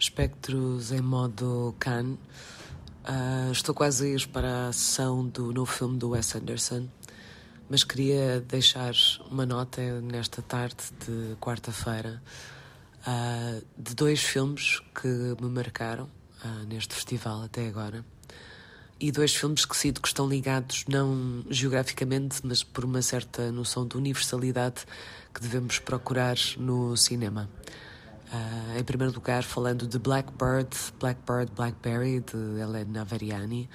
Espectros em modo Cannes. Uh, estou quase a ir para a sessão do novo filme do Wes Anderson, mas queria deixar uma nota nesta tarde de quarta-feira uh, de dois filmes que me marcaram uh, neste festival até agora. E dois filmes que sinto que estão ligados não geograficamente, mas por uma certa noção de universalidade que devemos procurar no cinema. Uh, em primeiro lugar, falando de Blackbird, Blackbird Blackberry, de Elena Variani,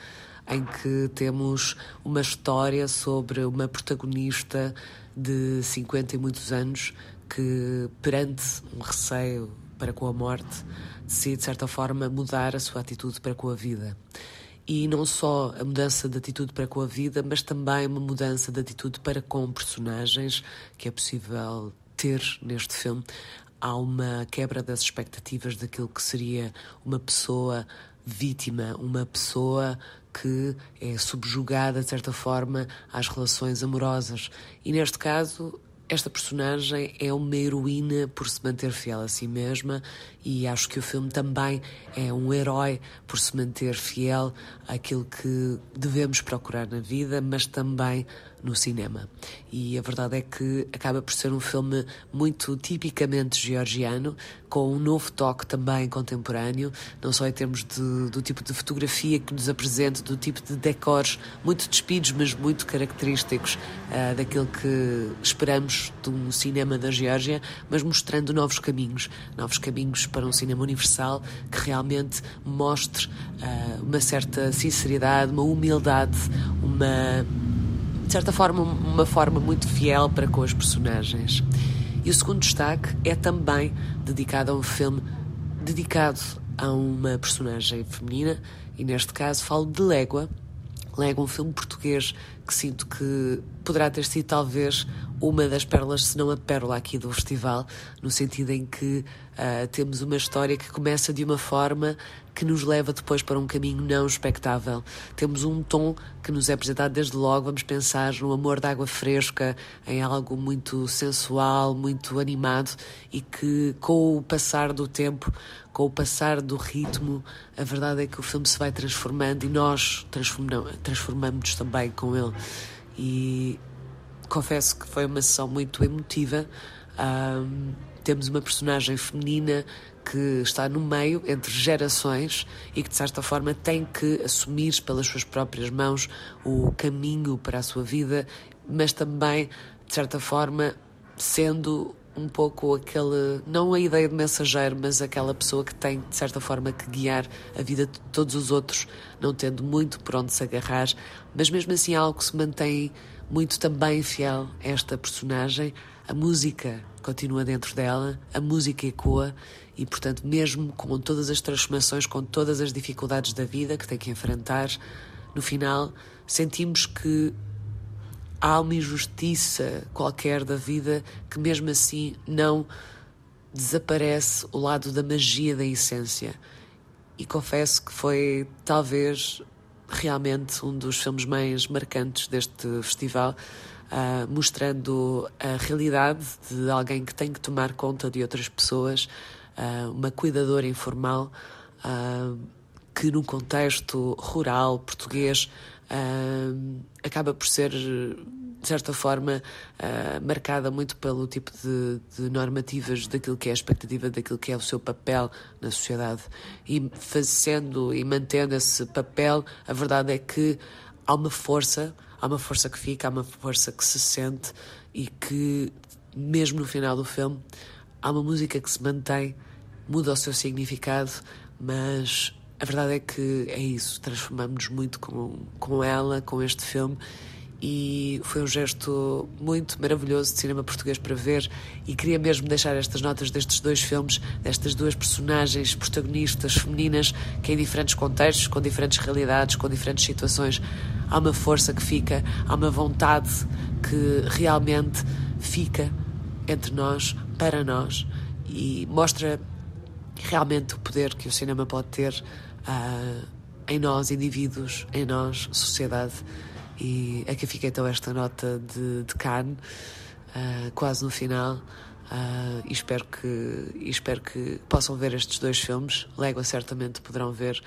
em que temos uma história sobre uma protagonista de 50 e muitos anos que, perante um receio para com a morte, decide, de certa forma, mudar a sua atitude para com a vida. E não só a mudança de atitude para com a vida, mas também uma mudança de atitude para com personagens que é possível ter neste filme. Há uma quebra das expectativas daquilo que seria uma pessoa vítima, uma pessoa que é subjugada, de certa forma, às relações amorosas. E neste caso, esta personagem é uma heroína por se manter fiel a si mesma e acho que o filme também é um herói por se manter fiel àquilo que devemos procurar na vida, mas também no cinema. E a verdade é que acaba por ser um filme muito tipicamente georgiano, com um novo toque também contemporâneo, não só em termos de, do tipo de fotografia que nos apresenta, do tipo de decors muito despidos, mas muito característicos uh, daquilo que esperamos de um cinema da Geórgia, mas mostrando novos caminhos, novos caminhos para um cinema universal que realmente mostre uh, uma certa sinceridade, uma humildade, uma de certa forma, uma forma muito fiel para com os personagens. E o segundo destaque é também dedicado a um filme dedicado a uma personagem feminina, e neste caso falo de Légua. Légua, um filme português que sinto que poderá ter sido talvez uma das pérolas, se não a pérola aqui do festival, no sentido em que uh, temos uma história que começa de uma forma que nos leva depois para um caminho não expectável. Temos um tom que nos é apresentado desde logo, vamos pensar no amor da água fresca, em algo muito sensual, muito animado e que com o passar do tempo, com o passar do ritmo, a verdade é que o filme se vai transformando e nós transformamos também com ele. E confesso que foi uma sessão muito emotiva. Um, temos uma personagem feminina que está no meio entre gerações e que de certa forma tem que assumir pelas suas próprias mãos o caminho para a sua vida, mas também de certa forma sendo um pouco aquele, não a ideia de mensageiro, mas aquela pessoa que tem de certa forma que guiar a vida de todos os outros, não tendo muito por onde se agarrar, mas mesmo assim algo que se mantém muito também fiel a esta personagem. A música continua dentro dela, a música ecoa e, portanto, mesmo com todas as transformações, com todas as dificuldades da vida que tem que enfrentar, no final sentimos que há uma injustiça qualquer da vida que, mesmo assim, não desaparece o lado da magia da essência. E confesso que foi talvez realmente um dos filmes mais marcantes deste festival, uh, mostrando a realidade de alguém que tem que tomar conta de outras pessoas, uh, uma cuidadora informal, uh, que num contexto rural português acaba por ser de certa forma, uh, marcada muito pelo tipo de, de, normativas daquilo que é a expectativa daquilo que é o seu papel na sociedade. E fazendo e mantendo esse papel, a verdade é que há uma força, há uma força que fica, há uma força que se sente e que, mesmo no final do filme, há uma música que se mantém, muda o seu significado, mas a verdade é que é isso, transformamos-nos muito com, com ela, com este filme e foi um gesto muito maravilhoso de cinema português para ver e queria mesmo deixar estas notas destes dois filmes, destas duas personagens protagonistas femininas que em diferentes contextos, com diferentes realidades, com diferentes situações, há uma força que fica, há uma vontade que realmente fica entre nós, para nós e mostra realmente o poder que o cinema pode ter uh, em nós, indivíduos, em nós, sociedade. E aqui fica então esta nota de, de Cannes, uh, quase no final. Uh, e espero que, e espero que possam ver estes dois filmes. Légua certamente poderão ver,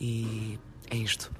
e é isto.